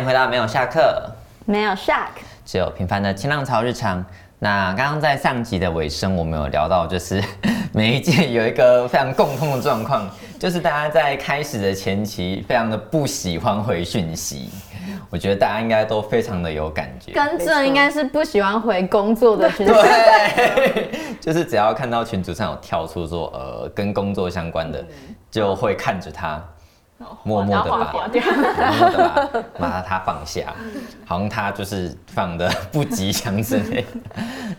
迎回到没有下课，没有 shock，只有平凡的清浪潮日常。那刚刚在上集的尾声，我们有聊到，就是 每一届有一个非常共通的状况，就是大家在开始的前期非常的不喜欢回讯息。我觉得大家应该都非常的有感觉。跟这应该是不喜欢回工作的群组。对，就是只要看到群组上有跳出说呃跟工作相关的，就会看着他。默默的把，默默的把 把它放下，好像他就是放的不吉祥之类。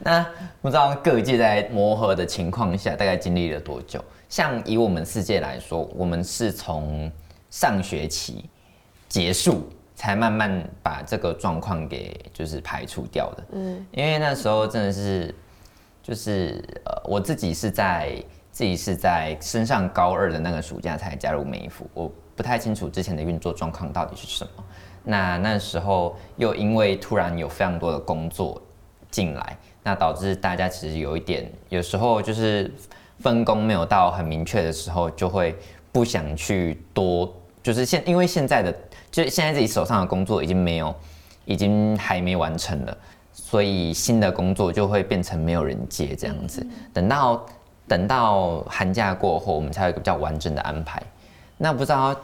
那不知道各界在磨合的情况下，大概经历了多久？像以我们世界来说，我们是从上学期结束，才慢慢把这个状况给就是排除掉的。嗯，因为那时候真的是，就是呃，我自己是在自己是在升上高二的那个暑假才加入美孚，我。不太清楚之前的运作状况到底是什么。那那时候又因为突然有非常多的工作进来，那导致大家其实有一点，有时候就是分工没有到很明确的时候，就会不想去多，就是现因为现在的就现在自己手上的工作已经没有，已经还没完成了，所以新的工作就会变成没有人接这样子。等到等到寒假过后，我们才有一个比较完整的安排。那不知道。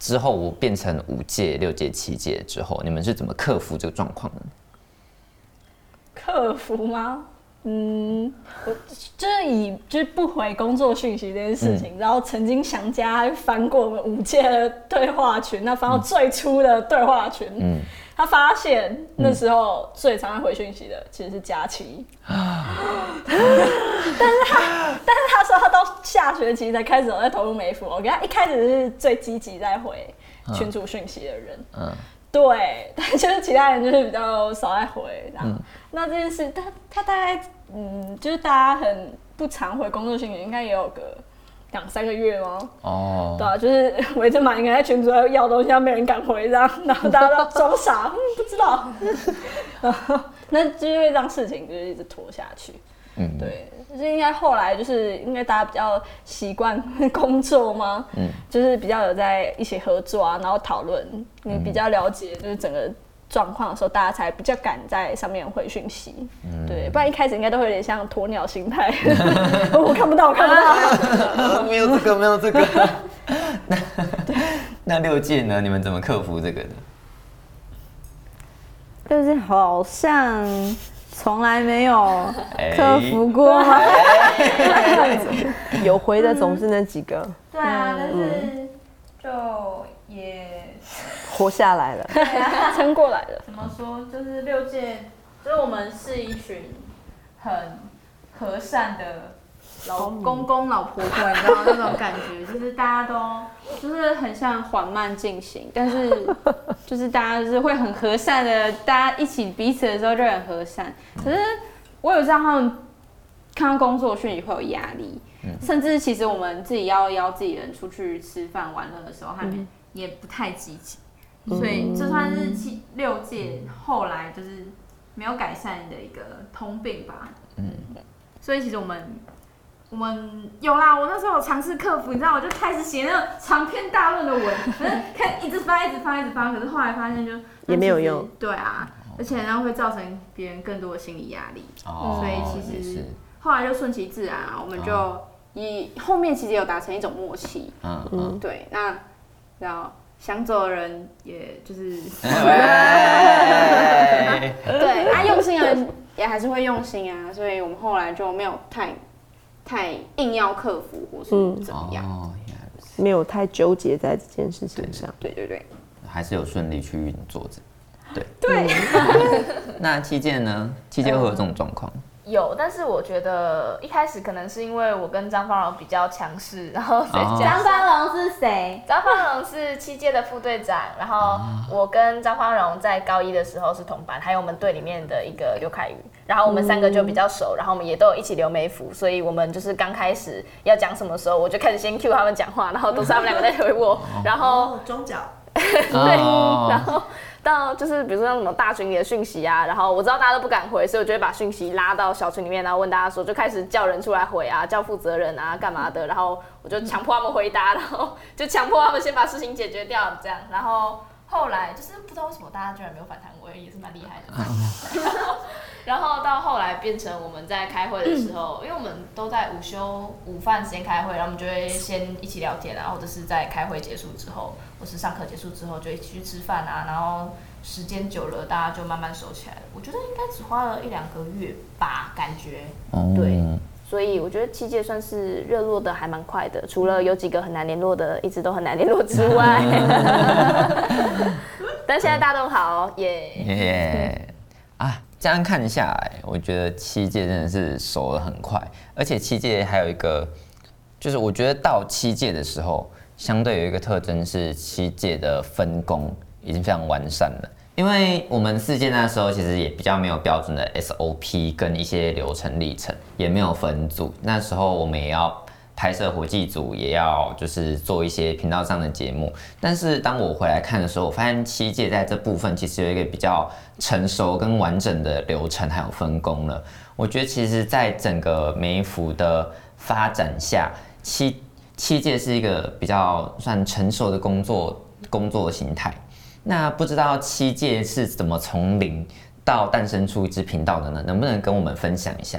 之后我变成五届、六届、七届之后，你们是怎么克服这个状况的？克服吗？嗯，我就是以就是不回工作讯息这件事情，然后曾经想加翻过我们五届的对话群，那翻到最初的对话群，嗯。他发现那时候最常回讯息的其实是佳琪，但是他但是他说他到下学期才开始在投入美服，我跟他一开始是最积极在回群主讯息的人，嗯，对，但就是其他人就是比较少在回，然后那这件事他他大概嗯就是大家很不常回工作讯息，应该也有个。两三个月吗？哦，对啊，就是围着满应该在群主要要东西，没人敢回，这样，然后大家都装傻，嗯，不知道，那就会让事情就是一直拖下去。嗯，对，就是应该后来就是应该大家比较习惯工作吗？嗯，就是比较有在一起合作啊，然后讨论，你比较了解就是整个。状况的时候，大家才比较敢在上面回讯息，嗯对，不然一开始应该都会有点像鸵鸟心态，我看不到，我看不到，没有这个，没有这个。那那六届呢？你们怎么克服这个的？就是好像从来没有克服过，有回的总是那几个。对啊，但是就也。活下来了，撑过来了。怎么说？就是六届，就是我们是一群很和善的老公公、老婆婆，你知道那种感觉，就是大家都就是很像缓慢进行，但是 就是大家就是会很和善的，大家一起彼此的时候就很和善。可是我有知道他们看到工作讯息会有压力，甚至其实我们自己要邀自己人出去吃饭玩乐的时候，他们也不太积极。所以这算是七六届后来就是没有改善的一个通病吧。嗯，所以其实我们我们有啦，我那时候有尝试克服，你知道，我就开始写那种长篇大论的文，看一直翻一直翻一直翻，可是后来发现就也没有用。对啊，而且然后会造成别人更多的心理压力。哦，所以其实后来就顺其自然啊，我们就以后面其实有达成一种默契。嗯嗯，对，那然后。想走的人，也就是，对，他用心的人也还是会用心啊，所以我们后来就没有太太硬要克服或是怎么样，没有太纠结在这件事情上。对对对，还是有顺利去运作着。对对，那期间呢？期间会有这种状况。有，但是我觉得一开始可能是因为我跟张芳荣比较强势，然后张芳荣是谁？张芳荣是七届的副队长，然后我跟张芳荣在高一的时候是同班，还有我们队里面的一个刘凯宇，然后我们三个就比较熟，然后我们也都有一起留美服，所以我们就是刚开始要讲什么时候，我就开始先 cue 他们讲话，然后都是他们两个在回我，然后装脚，对，然后。到就是比如说像什么大群里的讯息啊，然后我知道大家都不敢回，所以我就会把讯息拉到小群里面，然后问大家说，就开始叫人出来回啊，叫负责人啊，干嘛的，然后我就强迫他们回答，然后就强迫他们先把事情解决掉，这样，然后后来就是不知道为什么大家居然没有反弹，我也是蛮厉害的。然后到后来变成我们在开会的时候，因为我们都在午休午饭时间开会，然后我们就会先一起聊天啊，或者是在开会结束之后，或是上课结束之后就一起去吃饭啊。然后时间久了，大家就慢慢熟起来了。我觉得应该只花了一两个月吧，感觉。对。所以我觉得七届算是热络的还蛮快的，除了有几个很难联络的，一直都很难联络之外。但现在大家都好，耶 耶 啊！这样看下来，我觉得七届真的是熟的很快，而且七届还有一个，就是我觉得到七届的时候，相对有一个特征是七届的分工已经非常完善了。因为我们四届那时候其实也比较没有标准的 SOP 跟一些流程历程，也没有分组。那时候我们也要拍摄活计组，也要就是做一些频道上的节目。但是当我回来看的时候，我发现七届在这部分其实有一个比较成熟跟完整的流程还有分工了。我觉得其实在整个美孚的发展下，七七届是一个比较算成熟的工作工作形态。那不知道七届是怎么从零到诞生出一支频道的呢？能不能跟我们分享一下？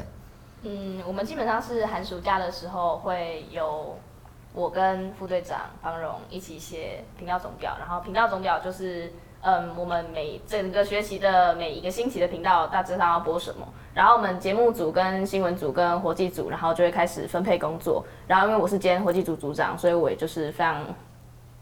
嗯，我们基本上是寒暑假的时候会有我跟副队长方荣一起写频道总表，然后频道总表就是嗯，我们每整个学期的每一个星期的频道大致上要播什么，然后我们节目组跟新闻组跟活计组，然后就会开始分配工作，然后因为我是兼活计组组长，所以我也就是非常。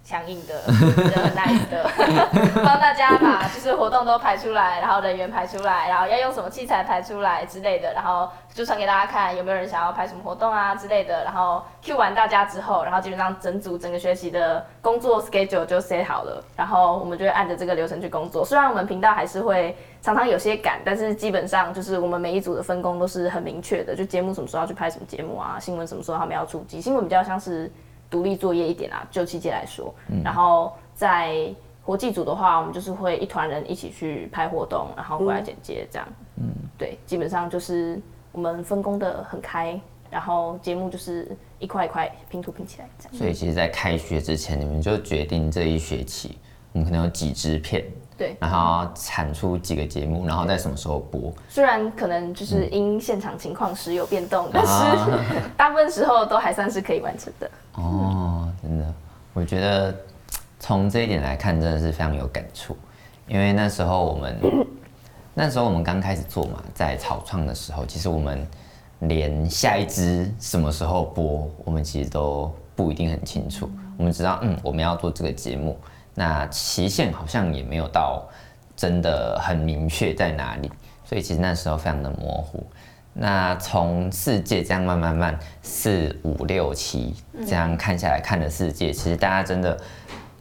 强硬的，很 nice 的，帮大家把就是活动都排出来，然后人员排出来，然后要用什么器材排出来之类的，然后就传给大家看有没有人想要拍什么活动啊之类的，然后 Q 完大家之后，然后基本上整组整个学习的工作 schedule 就 set 好了，然后我们就会按着这个流程去工作。虽然我们频道还是会常常有些赶，但是基本上就是我们每一组的分工都是很明确的，就节目什么时候要去拍什么节目啊，新闻什么时候他们要出击，新闻比较像是。独立作业一点啊，就期间来说，然后在活计组的话，我们就是会一团人一起去拍活动，然后过来剪接这样。嗯，对，基本上就是我们分工的很开，然后节目就是一块一块拼图拼起来这样。所以其实，在开学之前，你们就决定这一学期我们可能有几支片。对，然后产出几个节目，然后在什么时候播？虽然可能就是因现场情况时有变动，但是 大部分时候都还算是可以完成的。哦，真的，我觉得从这一点来看，真的是非常有感触。因为那时候我们 那时候我们刚开始做嘛，在草创的时候，其实我们连下一支什么时候播，我们其实都不一定很清楚。我们知道，嗯，我们要做这个节目。那期限好像也没有到真的很明确在哪里，所以其实那时候非常的模糊。那从世界这样慢慢慢四五六七这样看下来看的世界，其实大家真的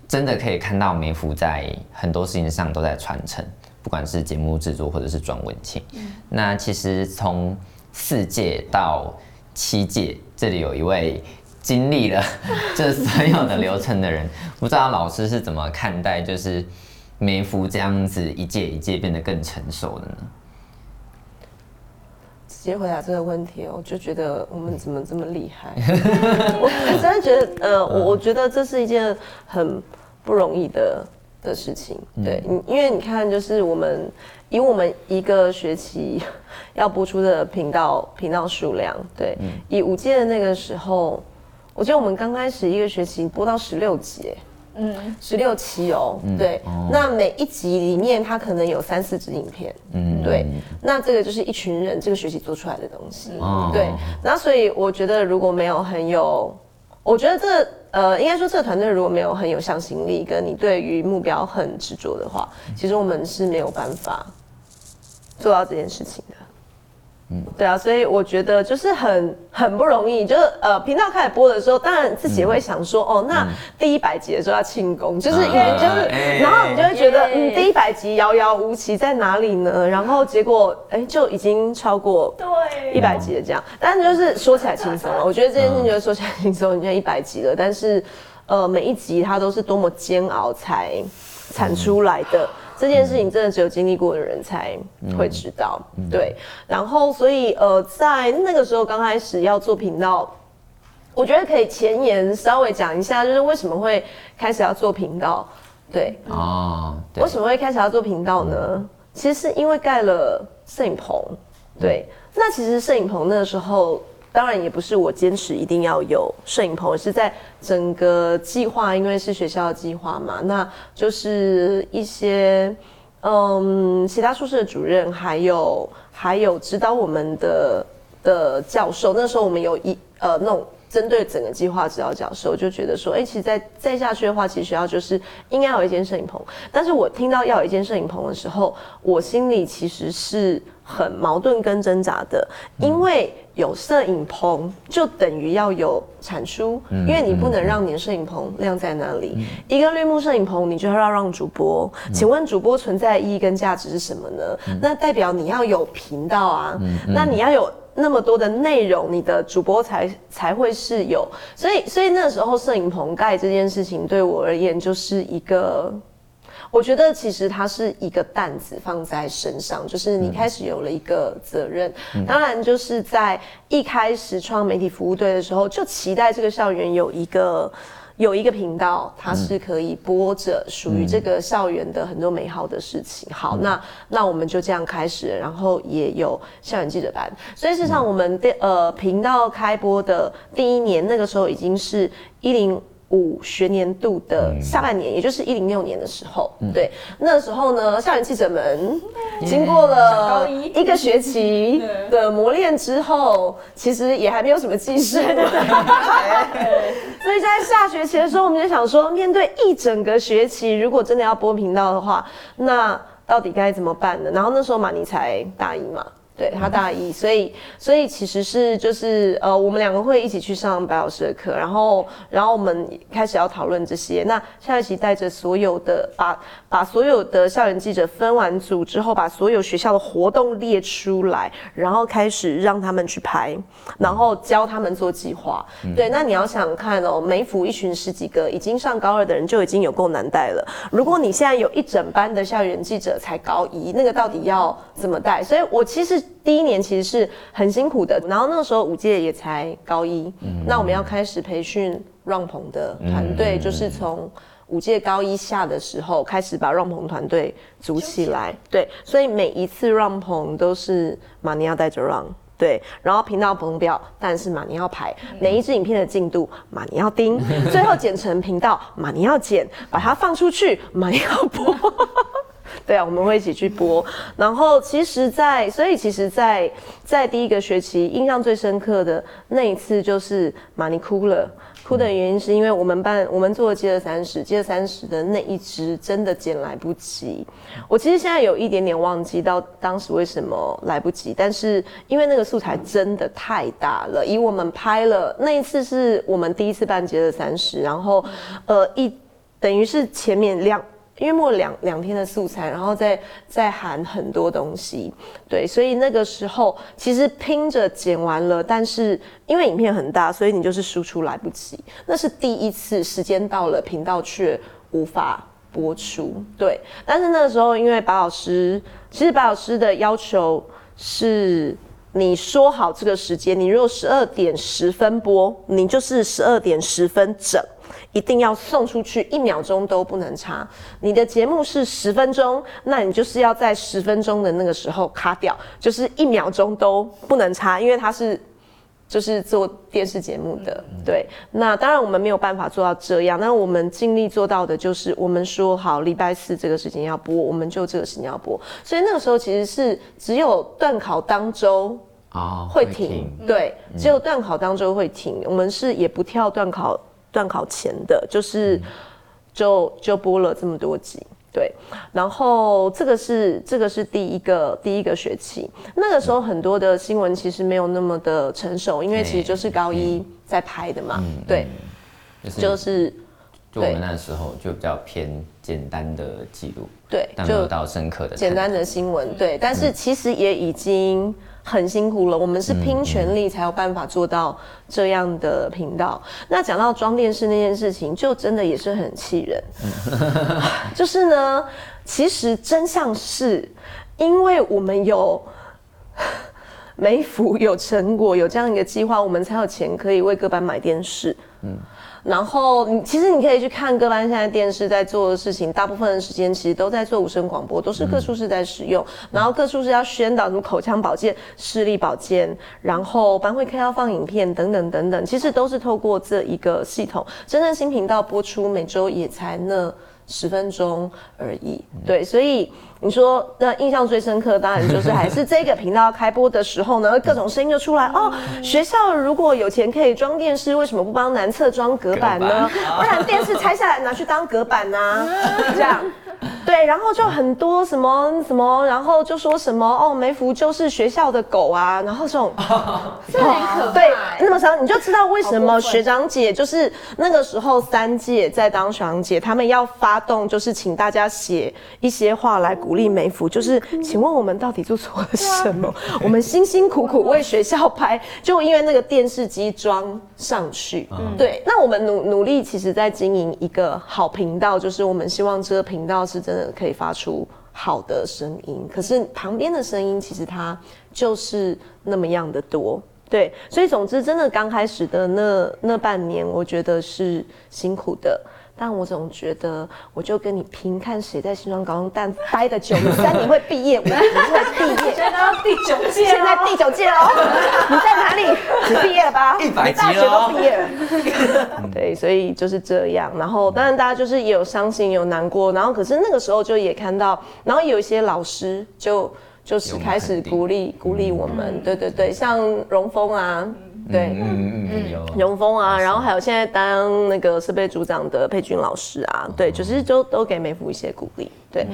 真的可以看到梅福在很多事情上都在传承，不管是节目制作或者是转文庆。那其实从四届到七届，这里有一位。经历了 这所有的流程的人，不知道老师是怎么看待，就是梅福这样子一届一届变得更成熟的呢？直接回答这个问题，我就觉得我们怎么这么厉害？我真的觉得，呃，我我觉得这是一件很不容易的的事情。对，因为你看，就是我们以我们一个学期 要播出的频道频道数量，对，以五届的那个时候。我记得我们刚开始一个学期播到十六集，嗯，十六期哦，对，那每一集里面它可能有三四支影片，嗯，对，那这个就是一群人这个学期做出来的东西，对，然后所以我觉得如果没有很有，我觉得这呃，应该说这个团队如果没有很有向心力，跟你对于目标很执着的话，其实我们是没有办法做到这件事情的。嗯，对啊，所以我觉得就是很很不容易，就是呃，频道开始播的时候，当然自己也会想说，哦，那第一百集的时候要庆功，就是因为就是，然后你就会觉得，嗯，第一百集遥遥无期在哪里呢？然后结果，哎，就已经超过对。一百集了这样，但是就是说起来轻松了，我觉得这件事情就是说起来轻松，你就一百集了，但是呃，每一集它都是多么煎熬才产出来的。这件事情真的只有经历过的人才会知道，对。然后，所以呃，在那个时候刚开始要做频道，我觉得可以前言稍微讲一下，就是为什么会开始要做频道。对，哦，为什么会开始要做频道呢？其实是因为盖了摄影棚，对。那其实摄影棚那时候，当然也不是我坚持一定要有摄影棚，是在整个计划，因为是学校的计划嘛，那就是一些嗯，其他宿舍的主任，还有还有指导我们的的教授，那时候我们有一呃那种。针对整个计划指导教授就觉得说，哎，其实再再下去的话，其实学校就是应该有一间摄影棚。但是我听到要有一间摄影棚的时候，我心里其实是很矛盾跟挣扎的，因为有摄影棚就等于要有产出，因为你不能让你的摄影棚晾在那里。一个绿幕摄影棚，你就要让主播，请问主播存在意义跟价值是什么呢？那代表你要有频道啊，那你要有。那么多的内容，你的主播才才会是有，所以所以那时候摄影棚盖这件事情对我而言就是一个，我觉得其实它是一个担子放在身上，就是你开始有了一个责任，当然就是在一开始创媒体服务队的时候，就期待这个校园有一个。有一个频道，它是可以播着属于这个校园的很多美好的事情。好，那那我们就这样开始，然后也有校园记者班。所以事实上，我们的呃频道开播的第一年，那个时候已经是一零。五学年度的下半年，也就是一零六年的时候，对，那时候呢，校园记者们经过了一。个学期的磨练之后，其实也还没有什么技术，所以在下学期的时候，我们就想说，面对一整个学期，如果真的要播频道的话，那到底该怎么办呢？然后那时候马尼才大一嘛。对他大一，所以所以其实是就是呃，我们两个会一起去上白老师的课，然后然后我们开始要讨论这些。那下一期带着所有的把把所有的校园记者分完组之后，把所有学校的活动列出来，然后开始让他们去拍，然后教他们做计划。对，那你要想看哦，美府一群十几个已经上高二的人就已经有够难带了。如果你现在有一整班的校园记者才高一，那个到底要怎么带？所以我其实。第一年其实是很辛苦的，然后那个时候五届也才高一，那我们要开始培训让棚的团队，就是从五届高一下的时候开始把让棚团队组起来。对，所以每一次让棚都是马尼亚带着让，对，然后频道崩表，但是马尼要排。每一支影片的进度，马尼要盯，最后剪成频道，马尼要剪，把它放出去，马尼要播。对啊，我们会一起去播。然后其实，在所以其实，在在第一个学期，印象最深刻的那一次就是马尼哭了。哭的原因是因为我们班我们做接着三十，接着三十的那一只真的剪来不及。我其实现在有一点点忘记到当时为什么来不及，但是因为那个素材真的太大了，以我们拍了那一次是我们第一次办接着三十，然后呃一等于是前面两。因为末两两天的素材，然后再再含很多东西，对，所以那个时候其实拼着剪完了，但是因为影片很大，所以你就是输出来不及。那是第一次，时间到了，频道却无法播出，对。但是那个时候，因为白老师，其实白老师的要求是，你说好这个时间，你如果十二点十分播，你就是十二点十分整。一定要送出去，一秒钟都不能差。你的节目是十分钟，那你就是要在十分钟的那个时候卡掉，就是一秒钟都不能差，因为它是就是做电视节目的。对，那当然我们没有办法做到这样，那我们尽力做到的就是我们说好礼拜四这个时间要播，我们就这个时间要播。所以那个时候其实是只有断考当周啊会停，对，只有断考当周会停。我们是也不跳断考。段考前的，就是就就播了这么多集，对，然后这个是这个是第一个第一个学期，那个时候很多的新闻其实没有那么的成熟，因为其实就是高一在拍的嘛，对，就是就我们那时候就比较偏简单的记录，对，但没有到深刻的简单的新闻，对，但是其实也已经。很辛苦了，我们是拼全力才有办法做到这样的频道。那讲到装电视那件事情，就真的也是很气人。就是呢，其实真相是，因为我们有 美府有成果，有这样一个计划，我们才有钱可以为各班买电视。嗯。然后你其实你可以去看各班现在电视在做的事情，大部分的时间其实都在做无声广播，都是各处室在使用。然后各处室要宣导什么口腔保健、视力保健，然后班会课要放影片等等等等，其实都是透过这一个系统。真正新频道播出每周也才那十分钟而已。对，所以。你说那印象最深刻，当然就是还是这个频道开播的时候呢，各种声音就出来哦。学校如果有钱可以装电视，为什么不帮男厕装隔板呢？不然电视拆下来拿去当隔板呢？这样。对，然后就很多什么什么，然后就说什么哦，梅福就是学校的狗啊，然后这种，这很可怕。对，那么长你就知道为什么学长姐就是那个时候三届在当学长姐，他们要发动就是请大家写一些话来鼓励梅福，就是请问我们到底做错了什么？我们辛辛苦苦为学校拍，就因为那个电视机装上去。对，那我们努努力，其实在经营一个好频道，就是我们希望这个频道。是真的可以发出好的声音，可是旁边的声音其实它就是那么样的多，对，所以总之真的刚开始的那那半年，我觉得是辛苦的。但我总觉得，我就跟你拼，看谁在新庄高中待待的久，你三年会毕业，我不会毕业。现在第九届，现在第九届哦，你在哪里？你毕业了吧？一百大学都毕业了。对，所以就是这样。然后，当然大家就是也有伤心，有难过。然后，可是那个时候就也看到，然后有一些老师就就是开始鼓励鼓励我们。对对对，像荣峰啊。对，嗯嗯嗯，永丰啊，然后还有现在当那个设备组长的佩君老师啊，对，就是就都给美孚一些鼓励。对，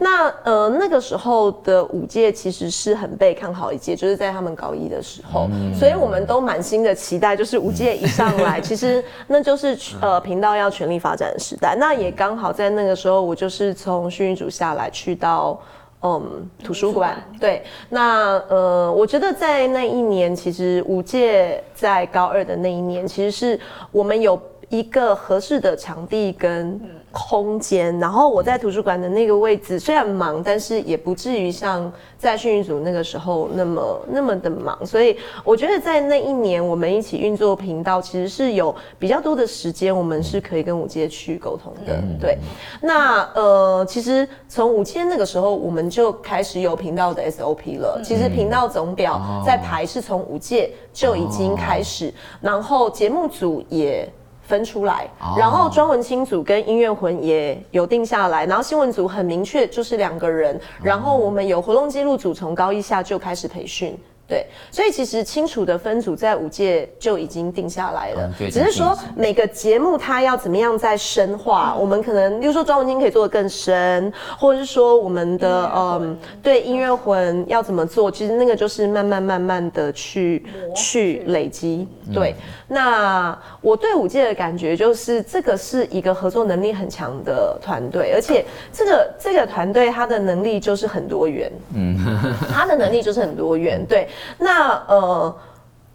那呃那个时候的五届其实是很被看好一届，就是在他们高一的时候，所以我们都满心的期待，就是五届一上来，其实那就是呃频道要全力发展的时代。那也刚好在那个时候，我就是从训育组下来去到。嗯，图书馆对，那呃，我觉得在那一年，其实五届在高二的那一年，其实是我们有一个合适的场地跟。空间，然后我在图书馆的那个位置虽然忙，但是也不至于像在训育组那个时候那么那么的忙，所以我觉得在那一年我们一起运作频道，其实是有比较多的时间，我们是可以跟五阶去沟通的。对，那呃，其实从五阶那个时候，我们就开始有频道的 SOP 了。其实频道总表在排是从五届就已经开始，然后节目组也。分出来，然后庄文清组跟音乐魂也有定下来，然后新闻组很明确就是两个人，然后我们有活动记录组从高一下就开始培训。对，所以其实清楚的分组在五届就已经定下来了，只是说每个节目它要怎么样在深化，我们可能，例如说庄文清可以做的更深，或者是说我们的嗯，对音乐魂要怎么做，其实那个就是慢慢慢慢的去去累积。对，那我对五届的感觉就是这个是一个合作能力很强的团队，而且这个这个团队他的能力就是很多元，嗯，他的能力就是很多元，对。那呃，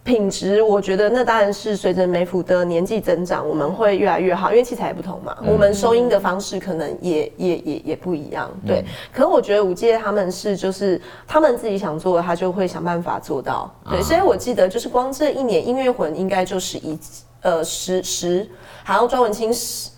品质我觉得那当然是随着美孚的年纪增长，我们会越来越好，因为器材也不同嘛，我们收音的方式可能也也也也不一样，对。可我觉得五届他们是就是他们自己想做的，他就会想办法做到，对。所以我记得就是光这一年音乐魂应该就是一呃十十，还有庄文清十。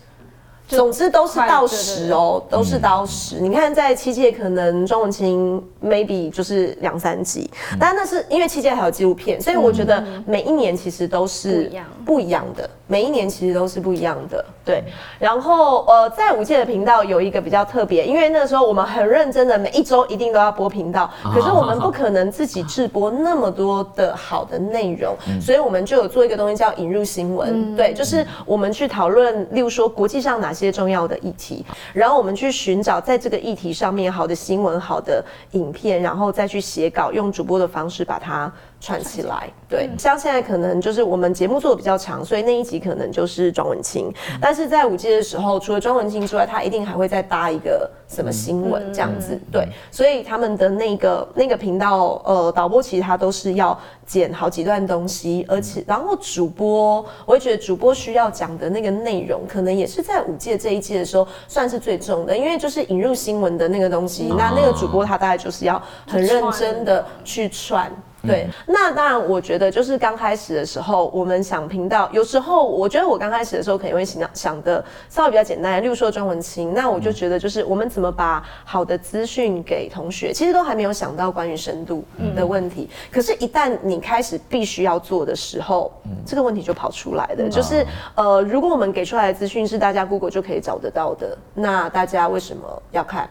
总之都是到十哦，都是到十。你看，在七届可能庄文清 maybe 就是两三集，但那是因为七届还有纪录片，所以我觉得每一年其实都是不一样的。每一年其实都是不一样的，对。然后呃，在五届的频道有一个比较特别，因为那时候我们很认真的，每一周一定都要播频道，可是我们不可能自己制播那么多的好的内容，所以我们就有做一个东西叫引入新闻，对，就是我们去讨论，例如说国际上哪些重要的议题，然后我们去寻找在这个议题上面好的新闻、好的影片，然后再去写稿，用主播的方式把它。串起来，对，像现在可能就是我们节目做的比较长，所以那一集可能就是庄文清。但是在五季的时候，除了庄文清之外，他一定还会再搭一个什么新闻这样子，对。所以他们的那个那个频道，呃，导播其实他都是要剪好几段东西，而且然后主播，我会觉得主播需要讲的那个内容，可能也是在五届这一季的时候算是最重的，因为就是引入新闻的那个东西，那那个主播他大概就是要很认真的去串。对，那当然，我觉得就是刚开始的时候，我们想频道，有时候我觉得我刚开始的时候可能会想想的稍微比较简单，例如说庄文清，那我就觉得就是我们怎么把好的资讯给同学，其实都还没有想到关于深度的问题。可是，一旦你开始必须要做的时候，这个问题就跑出来了。就是呃，如果我们给出来的资讯是大家 Google 就可以找得到的，那大家为什么要看？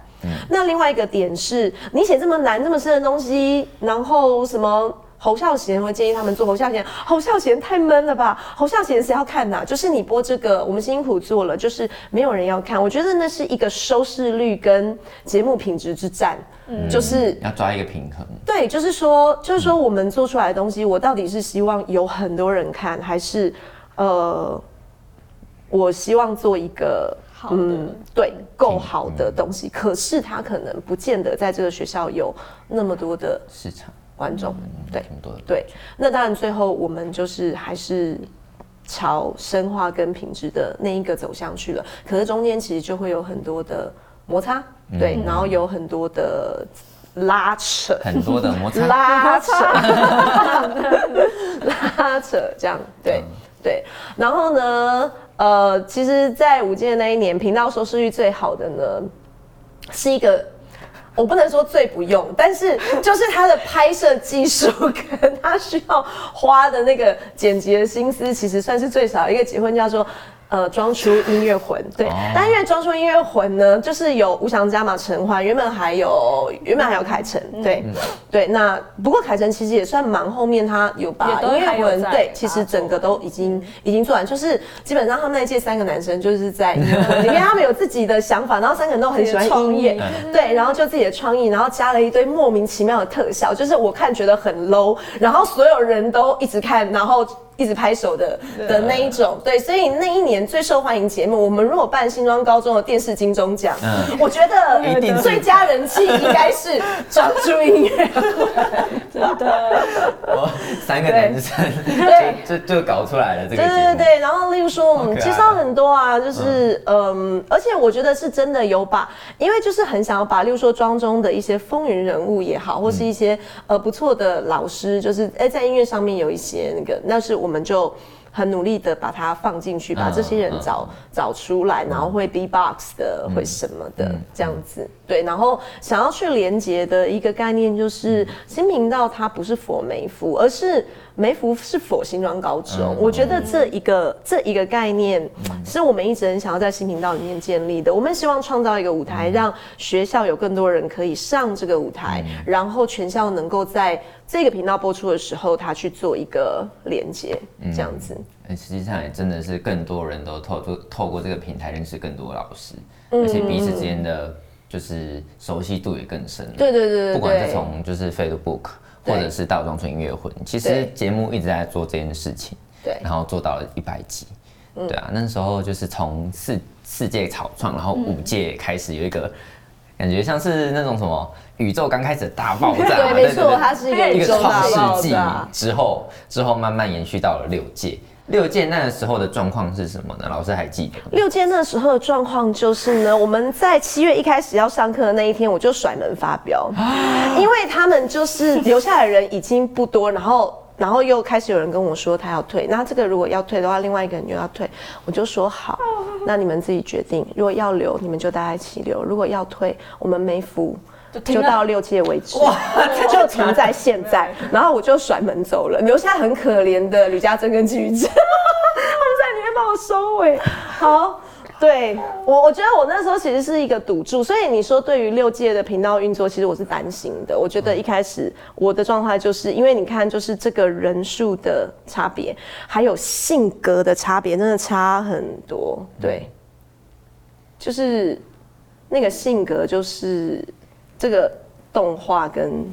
那另外一个点是，你写这么难、这么深的东西，然后什么侯孝贤会建议他们做侯孝贤，侯孝贤太闷了吧？侯孝贤谁要看呐？就是你播这个，我们辛苦做了，就是没有人要看。我觉得那是一个收视率跟节目品质之战，就是要抓一个平衡。对，就是说，就是说，我们做出来的东西，我到底是希望有很多人看，还是呃，我希望做一个。嗯，对，够好的东西，可是他可能不见得在这个学校有那么多的市场。观众，对，对。那当然，最后我们就是还是朝深化跟品质的那一个走向去了。可是中间其实就会有很多的摩擦，对，然后有很多的拉扯，很多的摩擦，拉扯，拉扯，这样，对，对。然后呢？呃，其实，在五届那一年，频道收视率最好的呢，是一个，我不能说最不用，但是就是他的拍摄技术跟它需要花的那个剪辑的心思，其实算是最少一个结婚叫做。呃，装出音乐魂，对，但因为装出音乐魂呢，就是有吴翔加嘛陈欢，原本还有原本还有凯晨，对，对，那不过凯晨其实也算忙，后面他有把音乐魂，对，其实整个都已经已经做完，就是基本上他们那一届三个男生就是在音乐魂里面，他们有自己的想法，然后三个人都很喜欢音乐，对，然后就自己的创意，然后加了一堆莫名其妙的特效，就是我看觉得很 low，然后所有人都一直看，然后。一直拍手的的那一种，对，所以那一年最受欢迎节目，我们如果办新庄高中的电视金钟奖，我觉得最佳人气应该是专注音乐，真的，三个男生，对，就就搞出来了这个。对对对，然后例如说我们介绍很多啊，就是嗯，而且我觉得是真的有把，因为就是很想要把，例如说庄中的一些风云人物也好，或是一些呃不错的老师，就是哎在音乐上面有一些那个，那是。我们就很努力的把它放进去，把这些人找找出来，然后会 B box 的，会什么的这样子。对，然后想要去连接的一个概念就是新频道它不是佛没夫，而是梅福是否新庄高中。我觉得这一个这一个概念是我们一直很想要在新频道里面建立的。我们希望创造一个舞台，让学校有更多人可以上这个舞台，然后全校能够在。这个频道播出的时候，他去做一个连接，这样子。实际上也真的是更多人都透过透过这个平台认识更多老师，而且彼此之间的就是熟悉度也更深。对对对不管是从就是 Facebook 或者是倒装出音乐会，其实节目一直在做这件事情。对。然后做到了一百集。对啊，那时候就是从四四届草创，然后五届开始有一个感觉像是那种什么。宇宙刚开始大爆炸，对，没错，它是一个一个创世纪之后，之后慢慢延续到了六届。六届那个时候的状况是什么呢？老师还记得？六届那时候的状况就是呢，我们在七月一开始要上课的那一天，我就甩门发飙，因为他们就是留下来的人已经不多，然后。然后又开始有人跟我说他要退，那这个如果要退的话，另外一个人就要退，我就说好，那你们自己决定。如果要留，你们就大家一起留；如果要退，我们没服。就到六届为止，哇，就停在现在，然后我就甩门走了，留下很可怜的吕家珍跟季宇珍，他们在里面帮我收尾。好，对我，我觉得我那时候其实是一个赌注，所以你说对于六届的频道运作，其实我是担心的。我觉得一开始我的状态就是因为你看，就是这个人数的差别，还有性格的差别，真的差很多。对，就是那个性格就是。这个动画跟。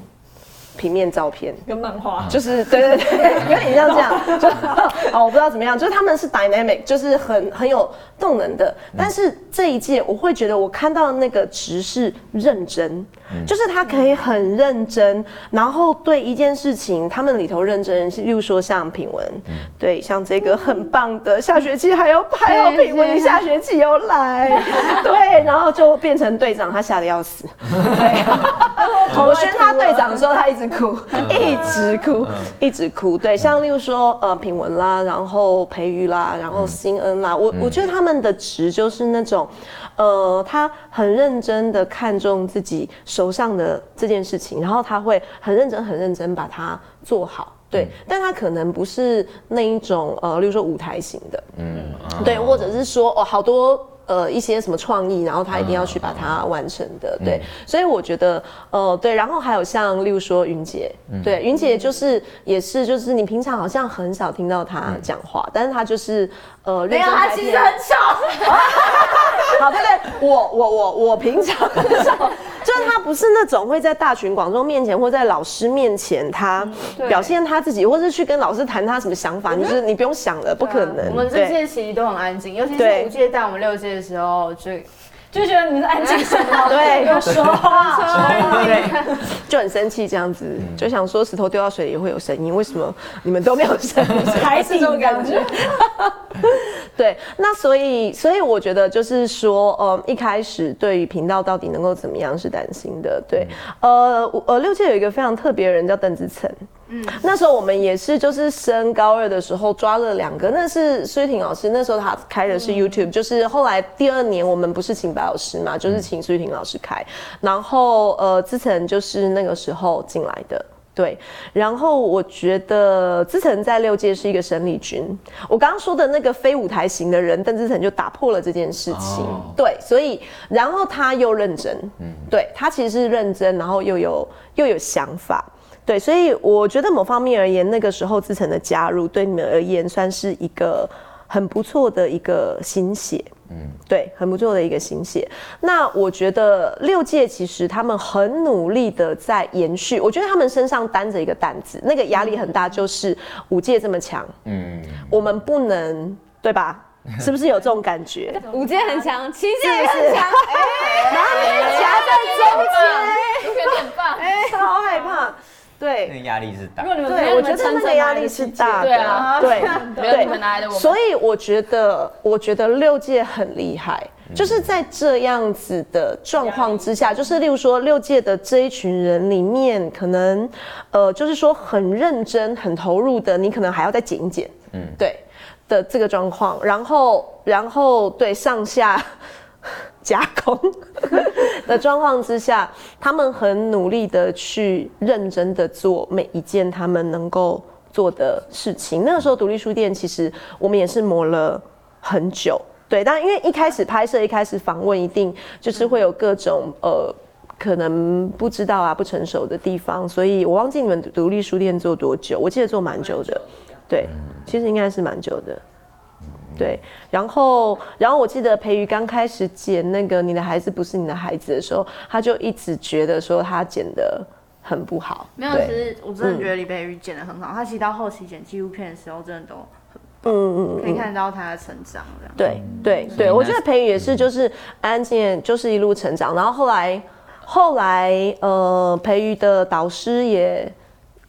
平面照片跟漫画，就是对对对，有点像这样，就 哦，我不知道怎么样，就是他们是 dynamic，就是很很有动能的。但是这一届，我会觉得我看到那个值是认真，就是他可以很认真，然后对一件事情，他们里头认真，例如说像品文，对，像这个很棒的下学期还要拍哦品文，你下学期又来，对，然后就变成队长，他吓得要死，对，我宣他队长的时候，他一直哭，一直哭，一直哭。对，像例如说呃品文啦，然后培育啦，然后新恩啦，我我觉得他们的值就是那种，呃，他很认真的看重自己手上的这件事情，然后他会很认真很认真把它做好。对，但他可能不是那一种呃，例如说舞台型的，嗯，对，或者是说哦，好多。呃，一些什么创意，然后他一定要去把它完成的，对，所以我觉得，呃，对，然后还有像，例如说云姐，对，云姐就是也是，就是你平常好像很少听到她讲话，但是她就是，呃，没有，她其实很少，好，对对，我我我我平常很少。就是他不是那种会在大群广众面前或在老师面前，他表现他自己，或是去跟老师谈他什么想法，就是你不用想了，不可能。我们这届其实都很安静，尤其是五届带我们六届的时候，就就觉得你是安静什么？对，有说话，对，就很生气这样子，就想说石头丢到水里也会有声音，为什么你们都没有声音？还是这种感觉。对，那所以，所以我觉得就是说，呃，一开始对于频道到底能够怎么样是担心的。对，呃，呃，六界有一个非常特别的人叫邓志成，嗯，那时候我们也是就是升高二的时候抓了两个，那是苏玉婷老师，那时候他开的是 YouTube，就是后来第二年我们不是请白老师嘛，就是请苏玉婷老师开，然后呃，志成就是那个时候进来的。对，然后我觉得志成在六届是一个生力军。我刚刚说的那个非舞台型的人，邓志成就打破了这件事情。对，所以然后他又认真，嗯，对他其实是认真，然后又有又有想法。对，所以我觉得某方面而言，那个时候自成的加入对你们而言算是一个很不错的一个心血。嗯，对，很不错的一个新血。那我觉得六届其实他们很努力的在延续，我觉得他们身上担着一个担子，那个压力很大，就是五届这么强，嗯，我们不能对吧？是不是有这种感觉？五届很强，七届也很强，然后你夹在中间，有点棒，超害怕。对，那压力是大。对，我觉得那个压力是大的。对啊，对 对。所以我觉得，我觉得六届很厉害，就是在这样子的状况之下，就是例如说六届的这一群人里面，可能呃，就是说很认真、很投入的，你可能还要再减一减。嗯，对的这个状况，然后，然后对上下。加 工的状况之下，他们很努力的去认真的做每一件他们能够做的事情。那个时候，独立书店其实我们也是磨了很久，对。但因为一开始拍摄、一开始访问，一定就是会有各种呃可能不知道啊、不成熟的地方，所以我忘记你们独立书店做多久，我记得做蛮久的，对，其实应该是蛮久的。对，然后，然后我记得培瑜刚开始剪那个你的孩子不是你的孩子的时候，他就一直觉得说他剪的很不好。没有，其实我真的觉得李培瑜剪的很好。他其实到后期剪纪录片的时候，真的都很棒。嗯嗯可以看到他的成长。这样。对对对，我觉得培瑜也是，就是安静，就是一路成长。然后后来，后来，呃，培瑜的导师也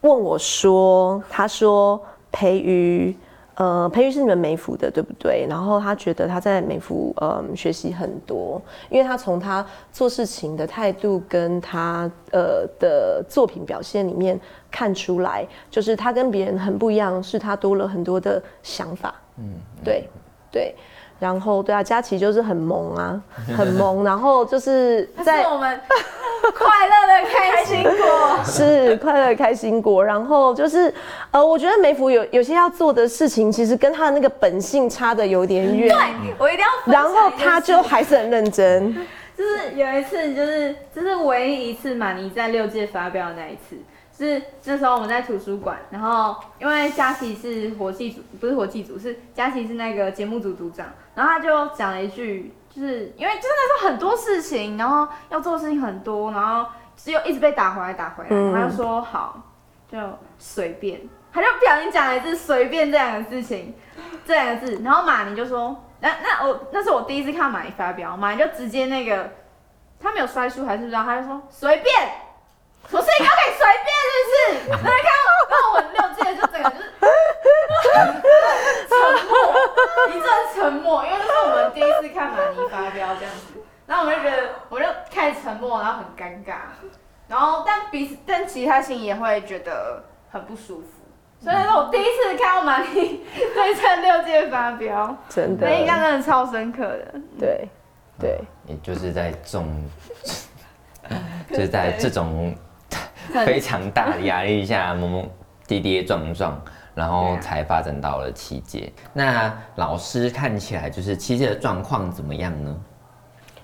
问我说，他说培瑜。呃，培育是你们美孚的，对不对？然后他觉得他在美孚，嗯，学习很多，因为他从他做事情的态度跟他呃的作品表现里面看出来，就是他跟别人很不一样，是他多了很多的想法。嗯，对，对。然后，对啊，佳琪就是很萌啊，很萌。然后就是在我们 快乐的开心果，是快乐的开心果。然后就是，呃，我觉得梅芙有有些要做的事情，其实跟他的那个本性差的有点远。对，我一定要。然后他就还是很认真。就是有一次，就是这是唯一一次嘛，你在六届发表的那一次。是那时候我们在图书馆，然后因为佳琪是活计组，不是活计组，是佳琪是那个节目组组长，然后他就讲了一句，就是因为真的是很多事情，然后要做的事情很多，然后只有一直被打回来打回来，他就说好就随便，他就不小心讲了一次随便这两个事情，这两个字，然后马尼就说，那那我那是我第一次看马尼发表，马尼就直接那个他没有摔书还是不知道，他就说随便。我是一个可以随便，是不是？来看，那我六届就整个就是沉默，一阵沉默，因为这是我们第一次看马尼发飙这样子，然后我们就觉得，我就开始沉默，然后很尴尬，然后但彼此但其他星也会觉得很不舒服。所以说我第一次看到玛丽对称六届发飙，真的，那印象真的超深刻的。对，对，也就是在这种，就是在这种非常大的压力下，懵懵跌跌撞撞，然后才发展到了七届。那老师看起来就是七届的状况怎么样呢？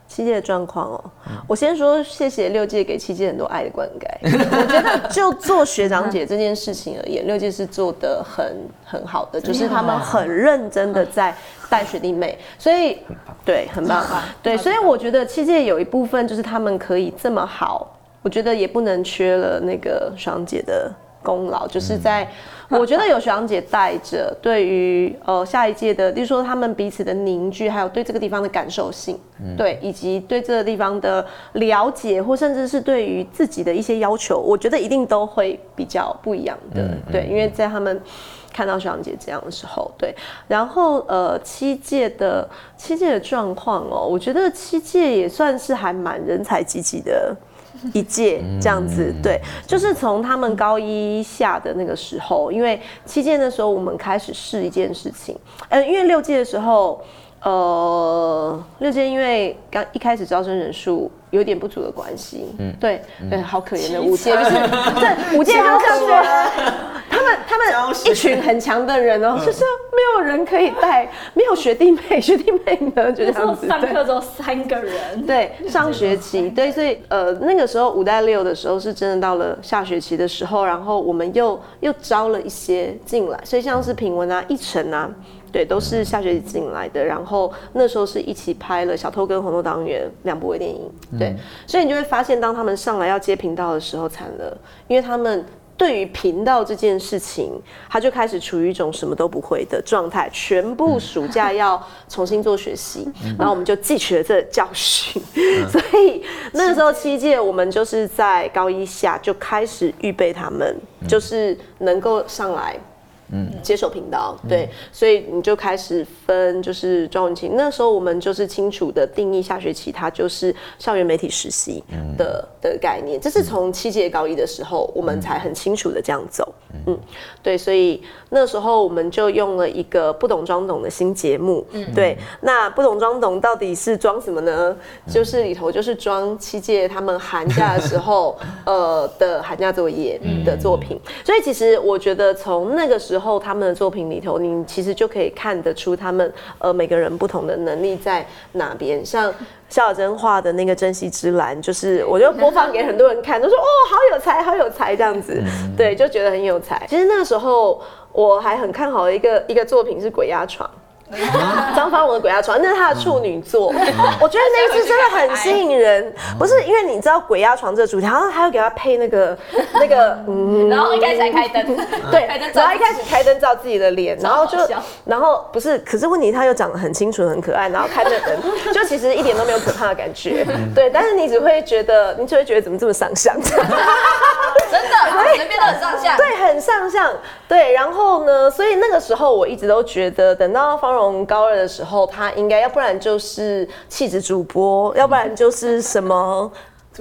七届的状况哦，我先说谢谢六届给七届很多爱的灌溉。我觉得就做学长姐这件事情而言，六届是做的很很好的，就是他们很认真的在带学弟妹，所以对很棒，对，所以我觉得七届有一部分就是他们可以这么好，我觉得也不能缺了那个学长姐的功劳，就是在。我觉得有学长姐带着，对于呃下一届的，例如说他们彼此的凝聚，还有对这个地方的感受性，对，以及对这个地方的了解，或甚至是对于自己的一些要求，我觉得一定都会比较不一样的，对，因为在他们看到学长姐这样的时候，对，然后呃七届的七届的状况哦，我觉得七届也算是还蛮人才济济的。一届这样子，对，就是从他们高一下的那个时候，因为七届的时候，我们开始试一件事情，嗯，因为六届的时候。呃，六届因为刚一开始招生人数有点不足的关系，嗯，对，对，好可怜的五届，就是对五届刚上学，他们他们一群很强的人哦，就是没有人可以带，没有学弟妹，学弟妹呢 就这样子，上课只有三个人，对，上学期，对，所以呃那个时候五代六的时候是真的到了下学期的时候，然后我们又又招了一些进来，所以像是平文啊、一晨啊。对，都是下学期进来的，然后那时候是一起拍了《小偷》跟《红豆党员》两部微电影。对，所以你就会发现，当他们上来要接频道的时候，惨了，因为他们对于频道这件事情，他就开始处于一种什么都不会的状态，全部暑假要重新做学习，然后我们就汲取了这教训。所以那个时候七届，我们就是在高一下就开始预备他们，就是能够上来。嗯，接手频道，对，所以你就开始分，就是庄文清。那时候我们就是清楚的定义，下学期它就是校园媒体实习的的概念。这是从七届高一的时候，我们才很清楚的这样走。嗯，对，所以那时候我们就用了一个不懂装懂的新节目。嗯，对，那不懂装懂到底是装什么呢？就是里头就是装七届他们寒假的时候，呃的寒假作业的作品。所以其实我觉得从那个时候。后他们的作品里头，你其实就可以看得出他们呃每个人不同的能力在哪边。像肖小珍画的那个珍惜之蓝，就是我就播放给很多人看，都说哦好有才，好有才这样子，对，就觉得很有才。其实那个时候我还很看好的一个一个作品是鬼压床。张发文的鬼压床，那是他的处女作，我觉得那一次真的很吸引人。不是因为你知道鬼压床这个主题，然后还要给他配那个 那个，嗯，然后一开始还开灯，对，然后一开始开灯照自己的脸，然后就，然后不是，可是问题他又长得很清纯很可爱，然后开着灯，就其实一点都没有可怕的感觉，对，但是你只会觉得，你只会觉得怎么这么上相，真的，人变得很上相，对，很上相，对，然后呢，所以那个时候我一直都觉得，等到方。从高二的时候，他应该要不然就是气质主播，要不然就是什么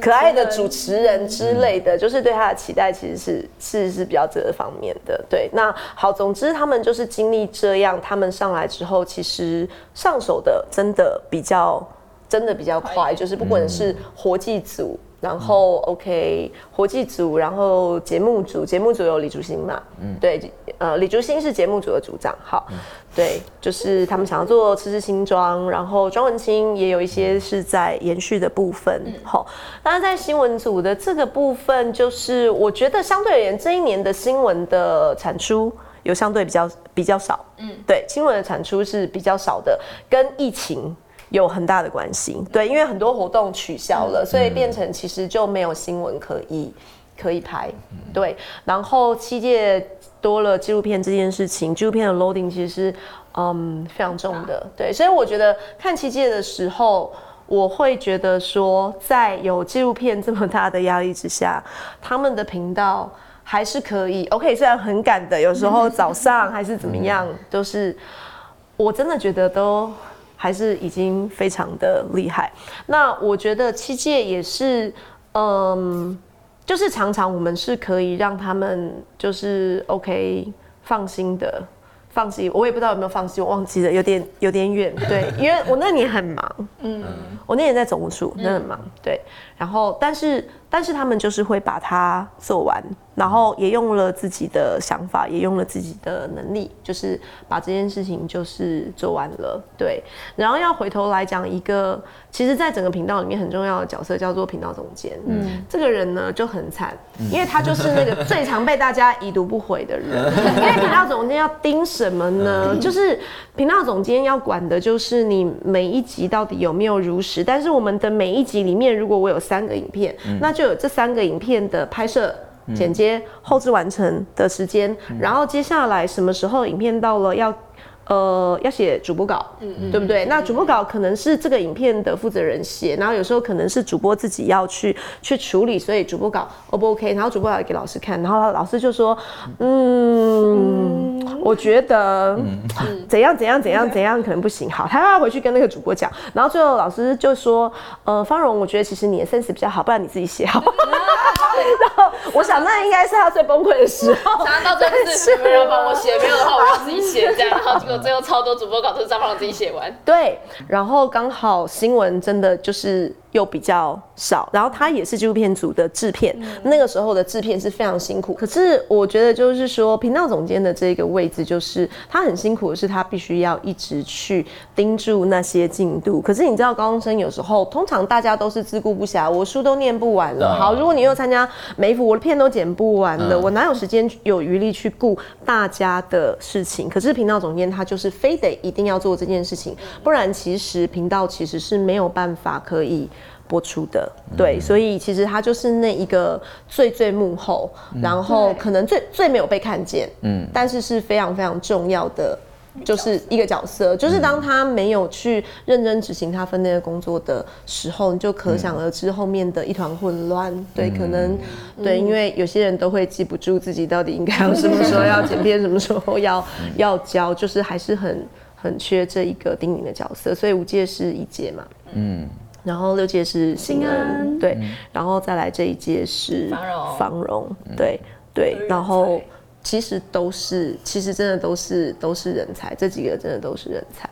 可爱的主持人之类的，就是对他的期待其实是是是比较这个方面的。对，那好，总之他们就是经历这样，他们上来之后，其实上手的真的比较真的比较快，就是不管是活计组。然后，OK，活计组，然后节目组，节目组有李竹新嘛？嗯，对，呃，李竹新是节目组的组长。好，对，就是他们想要做吃吃新装，然后庄文清也有一些是在延续的部分。好，那在新闻组的这个部分，就是我觉得相对而言，这一年的新闻的产出有相对比较比较少。嗯，对，新闻的产出是比较少的，跟疫情。有很大的关系，对，因为很多活动取消了，所以变成其实就没有新闻可以可以拍，对。然后七届多了纪录片这件事情，纪录片的 loading 其实是嗯非常重的，对。所以我觉得看七届的时候，我会觉得说，在有纪录片这么大的压力之下，他们的频道还是可以 OK，虽然很赶的，有时候早上还是怎么样，都是我真的觉得都。还是已经非常的厉害。那我觉得七届也是，嗯，就是常常我们是可以让他们就是 OK 放心的。放心，我也不知道有没有放心，我忘记了，有点有点远。对，因为我那年很忙，嗯，我那年在总务处，那很忙，对。然后，但是但是他们就是会把它做完。然后也用了自己的想法，也用了自己的能力，就是把这件事情就是做完了。对，然后要回头来讲一个，其实，在整个频道里面很重要的角色叫做频道总监。嗯，这个人呢就很惨，因为他就是那个最常被大家已读不回的人。因为频道总监要盯什么呢？就是频道总监要管的就是你每一集到底有没有如实。但是我们的每一集里面，如果我有三个影片，那就有这三个影片的拍摄。剪接、后置完成的时间，然后接下来什么时候影片到了要。呃，要写主播稿，对不对？那主播稿可能是这个影片的负责人写，然后有时候可能是主播自己要去去处理，所以主播稿 O 不 OK？然后主播稿给老师看，然后老师就说，嗯，我觉得怎样怎样怎样怎样可能不行，好，他要回去跟那个主播讲，然后最后老师就说，呃，方荣，我觉得其实你的 sense 比较好，不然你自己写好。然后我想那应该是他最崩溃的时候，想到最后是没人帮我写，没有的话我要自己写这样，然后结果。最后超多主播稿都是张胖自己写完，对，然后刚好新闻真的就是。又比较少，然后他也是纪录片组的制片，那个时候的制片是非常辛苦。可是我觉得就是说，频道总监的这个位置，就是他很辛苦的是，他必须要一直去盯住那些进度。可是你知道，高中生有时候通常大家都是自顾不暇，我书都念不完了。好，如果你又参加每幅，我的片都剪不完了，我哪有时间有余力去顾大家的事情？可是频道总监他就是非得一定要做这件事情，不然其实频道其实是没有办法可以。播出的对，所以其实他就是那一个最最幕后，然后可能最最没有被看见，嗯，但是是非常非常重要的，就是一个角色。就是当他没有去认真执行他分内的工作的时候，你就可想而知后面的一团混乱。对，可能对，因为有些人都会记不住自己到底应该要什么时候要剪片，什么时候要 要交，就是还是很很缺这一个叮咛的角色。所以五届是一届嘛，嗯。然后六届是新安，对，然后再来这一届是方荣，方荣，对对，然后其实都是，其实真的都是都是人才，这几个真的都是人才，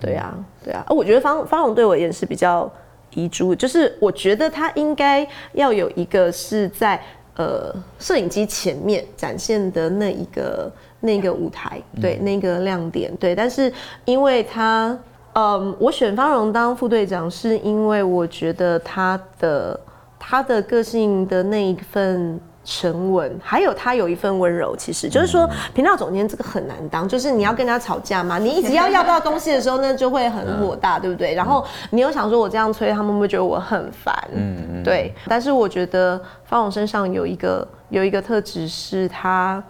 对啊，对啊，我觉得方方荣对我而言是比较遗珠，就是我觉得他应该要有一个是在呃摄影机前面展现的那一个那个舞台，对，那个亮点，对，但是因为他。嗯，我选方荣当副队长，是因为我觉得他的他的个性的那一份沉稳，还有他有一份温柔。其实就是说，频道总监这个很难当，就是你要跟他吵架嘛，你一直要要不到东西的时候，呢就会很火大，对不对？然后你又想说我这样催，他们会觉得我很烦，嗯嗯，对。但是我觉得方荣身上有一个有一个特质是他。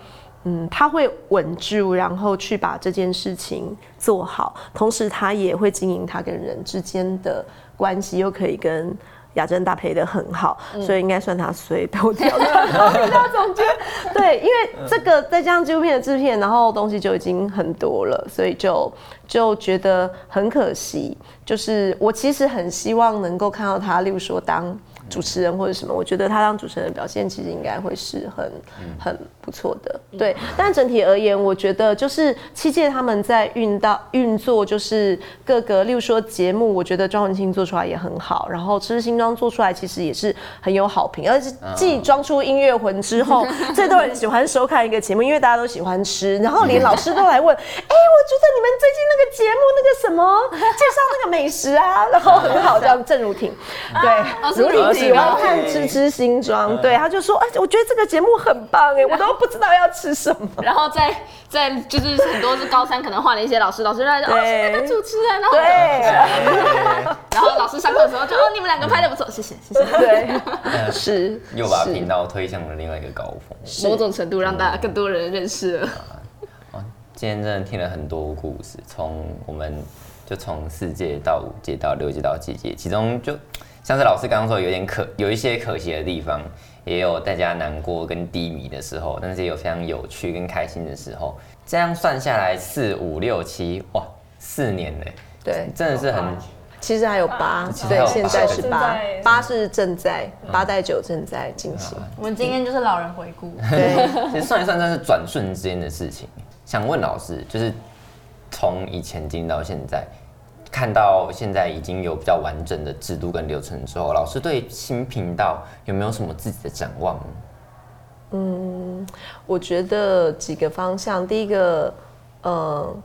嗯，他会稳住，然后去把这件事情做好，同时他也会经营他跟人之间的关系，又可以跟雅珍搭配的很好，所以应该算他随头掉的那总监。对，因为这个再加上纪录片的制片，然后东西就已经很多了，所以就就觉得很可惜。就是我其实很希望能够看到他，例如说当。主持人或者什么，我觉得他当主持人的表现其实应该会是很很不错的，对。但整体而言，我觉得就是七届他们在运到运作，就是各个，例如说节目，我觉得庄文清做出来也很好，然后吃新装做出来其实也是很有好评，而且继装出音乐魂之后，最多人喜欢收看一个节目，因为大家都喜欢吃，然后连老师都来问，哎，我觉得你们最近那个节目那个什么介绍那个美食啊，然后很好，叫郑如婷，对，如婷。喜欢看吃吃新装，对，他就说，哎，我觉得这个节目很棒，哎，我都不知道要吃什么。然后在在就是很多是高三可能换了一些老师，老师来说，哦，是那个主持人，然后对，然后老师上课的时候就，哦，你们两个拍的不错，谢谢，谢谢，对，是，又把频道推向了另外一个高峰，某种程度让大家更多人认识了。哦，今天真的听了很多故事，从我们就从四届到五届到六届到七届，其中就。像是老师刚刚说，有点可有一些可惜的地方，也有大家难过跟低迷的时候，但是也有非常有趣跟开心的时候。这样算下来，四五六七，哇，四年呢？对，真的是很其实还有八，对，现在是八，八是正在八代九正在进行。我们今天就是老人回顾，对，其实算一算，算是转瞬之间的事情。想问老师，就是从以前进到现在，看到现在已经有比较完整的制度跟流程之后，老师对新频道有没有什么自己的展望？嗯，我觉得几个方向，第一个，呃。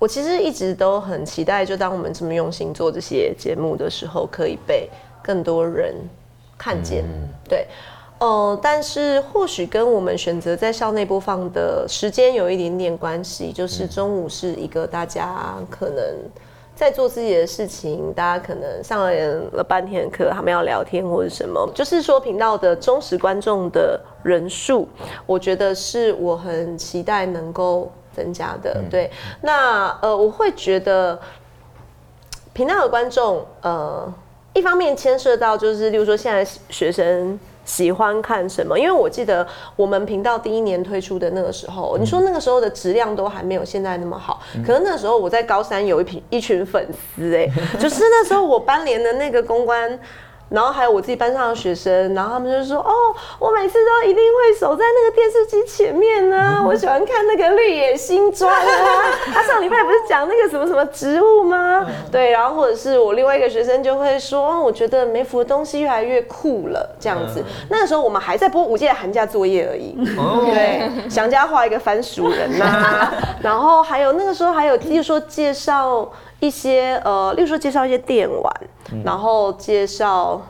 我其实一直都很期待，就当我们这么用心做这些节目的时候，可以被更多人看见。对，哦，但是或许跟我们选择在校内播放的时间有一点点关系，就是中午是一个大家可能在做自己的事情，大家可能上了了半天的课，他们要聊天或者什么，就是说频道的忠实观众的人数，我觉得是我很期待能够。增加的对，那呃，我会觉得频道的观众，呃，一方面牵涉到就是，例如说现在学生喜欢看什么，因为我记得我们频道第一年推出的那个时候，你说那个时候的质量都还没有现在那么好，可是那时候我在高三有一群一群粉丝，哎，就是那时候我班联的那个公关。然后还有我自己班上的学生，然后他们就说：“哦，我每次都一定会守在那个电视机前面呢。我喜欢看那个绿野新庄啊。他上礼拜不是讲那个什么什么植物吗？对，然后或者是我另外一个学生就会说：我觉得梅福的东西越来越酷了，这样子。那个时候我们还在播五届寒假作业而已。对，想家画一个番薯人呐。然后还有那个时候还有，例如说介绍。一些呃，例如说介绍一些电玩，然后介绍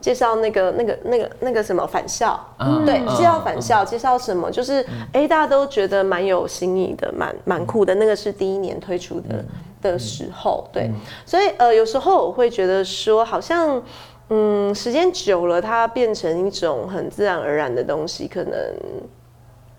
介绍那个那个那个那个什么返校，对，介绍返校，介绍什么，就是哎，大家都觉得蛮有新意的，蛮蛮酷的。那个是第一年推出的的时候，对，所以呃，有时候我会觉得说，好像嗯，时间久了，它变成一种很自然而然的东西，可能。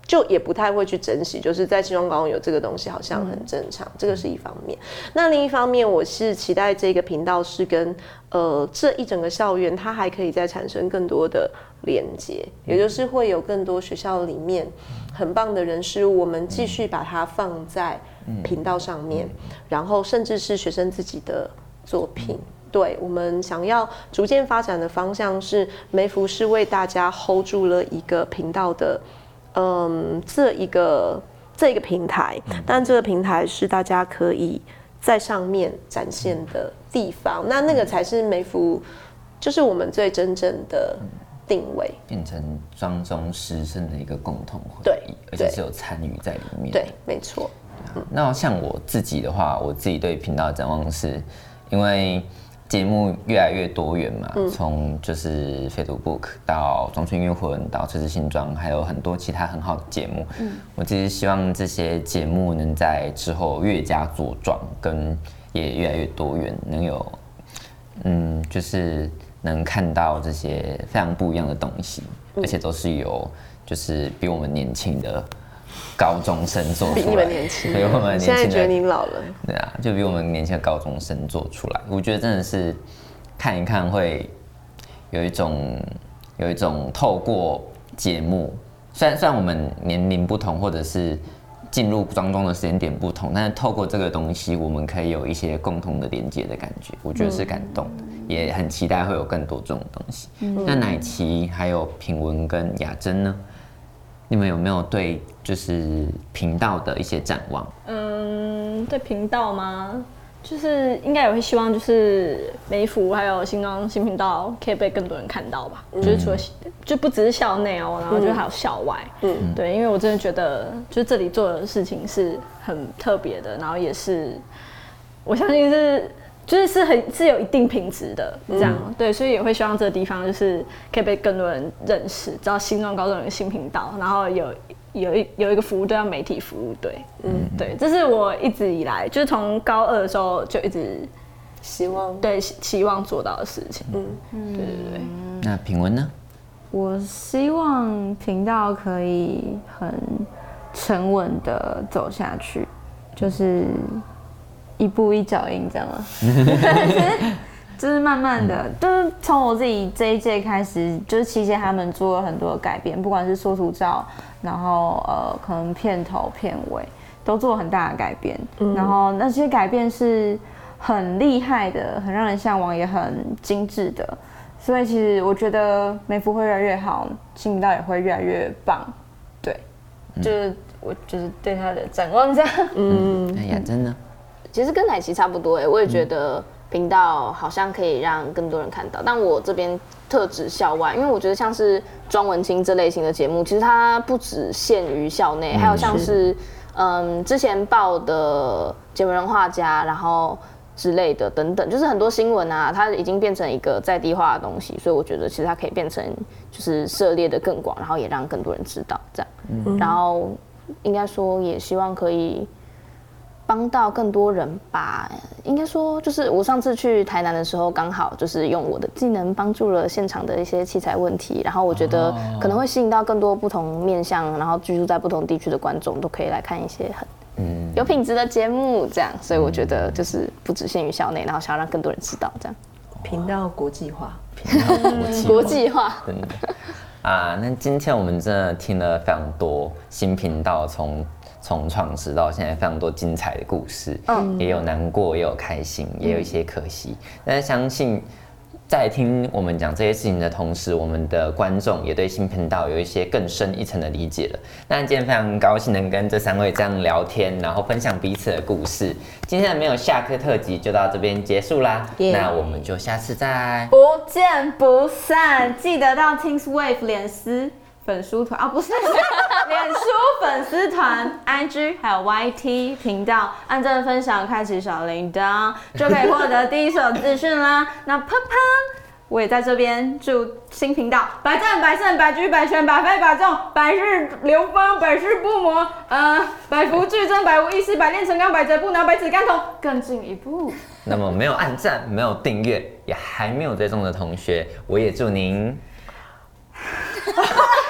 就也不太会去珍惜，就是在新庄高中有这个东西，好像很正常。这个是一方面。那另一方面，我是期待这个频道是跟呃这一整个校园，它还可以再产生更多的连接，也就是会有更多学校里面很棒的人事物，我们继续把它放在频道上面，然后甚至是学生自己的作品。对我们想要逐渐发展的方向是，梅福是为大家 hold 住了一个频道的。嗯，这一个这一个平台，但这个平台是大家可以在上面展现的地方，那那个才是美孚，就是我们最真正的定位，变成庄中师生的一个共同回忆，对，而且是有参与在里面，对，没错。那像我自己的话，我自己对频道的展望是，因为。节目越来越多元嘛，从就是飞读 book 到中村音乐魂到车子新装，还有很多其他很好的节目。嗯，我其实希望这些节目能在之后越加茁壮，跟也越来越多元，能有嗯，就是能看到这些非常不一样的东西，而且都是有就是比我们年轻的。高中生做出来，比你们年轻，比我们年轻。现在觉得你老了。对啊，就比我们年轻的高中生做出来，我觉得真的是看一看会有一种有一种透过节目，虽然虽然我们年龄不同，或者是进入当中的时间点不同，但是透过这个东西，我们可以有一些共同的连接的感觉，我觉得是感动的，也很期待会有更多这种东西。那奶琪还有品文跟雅珍呢？你们有没有对就是频道的一些展望？嗯，对频道吗？就是应该也会希望，就是美服还有新装新频道可以被更多人看到吧。就是除了就不只是校内哦，然后就还有校外。嗯，对，因为我真的觉得，就这里做的事情是很特别的，然后也是我相信是。就是是很是有一定品质的这样，对，所以也会希望这个地方就是可以被更多人认识，知道新庄高中有个新频道，然后有有一有一个服务队叫媒体服务队，嗯，对，这是我一直以来就是从高二的时候就一直希望对希望做到的事情，嗯，对对对。那平文呢？我希望频道可以很沉稳的走下去，就是。一步一脚印，这样吗？就是慢慢的，就是从我自己这一届开始，就是期间他们做了很多改变，不管是缩图照，然后呃，可能片头片尾都做了很大的改变。然后那些改变是很厉害的，很让人向往，也很精致的。所以其实我觉得美孚会越来越好，新频道也会越来越棒。对，就是我就是对他的展望这样。嗯，哎呀，真的，其实跟奶昔差不多哎，我也觉得频道好像可以让更多人看到。但我这边特指校外，因为我觉得像是庄文清这类型的节目，其实它不只限于校内，还有像是嗯之前报的节目人画家，然后。之类的等等，就是很多新闻啊，它已经变成一个在地化的东西，所以我觉得其实它可以变成就是涉猎的更广，然后也让更多人知道这样。然后应该说也希望可以帮到更多人吧。应该说就是我上次去台南的时候，刚好就是用我的技能帮助了现场的一些器材问题，然后我觉得可能会吸引到更多不同面向，然后居住在不同地区的观众都可以来看一些很。嗯，有品质的节目这样，所以我觉得就是不只限于校内，然后想要让更多人知道这样。频道国际化，频道国际国际化，真的啊！那今天我们真的听了非常多新频道从从创始到现在非常多精彩的故事，嗯，也有难过，也有开心，也有一些可惜，但是相信。在听我们讲这些事情的同时，我们的观众也对新频道有一些更深一层的理解了。那今天非常高兴能跟这三位这样聊天，然后分享彼此的故事。今天的没有下课特辑就到这边结束啦，那我们就下次再不见不散。记得到 Teams Wave 脸丝。粉丝团啊，不是 脸书粉丝团、IG 还有 YT 频道，按赞分享，开启小铃铛，就可以获得第一手资讯啦。那啪啪，我也在这边祝新频道百战百胜、百局百全、百飞百中、百日流芳、百世不磨，呃，百福俱增、百无一失、百炼成钢、百折不挠、百尺竿头更进一步。那么没有按赞、没有订阅、也还没有追踪的同学，我也祝您。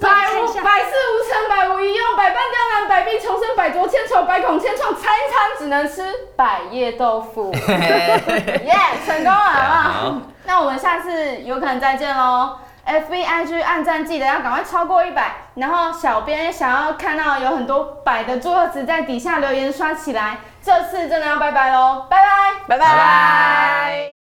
百无百事无成，百无一用，百般刁难，百病重生，百浊千愁，百孔千疮，餐餐只能吃百叶豆腐。耶，成功了，好不好？那我们下次有可能再见喽。F B I G 按赞记得要赶快超过一百，然后小编想要看到有很多百的桌子在底下留言刷起来。这次真的要拜拜喽，拜拜，拜拜。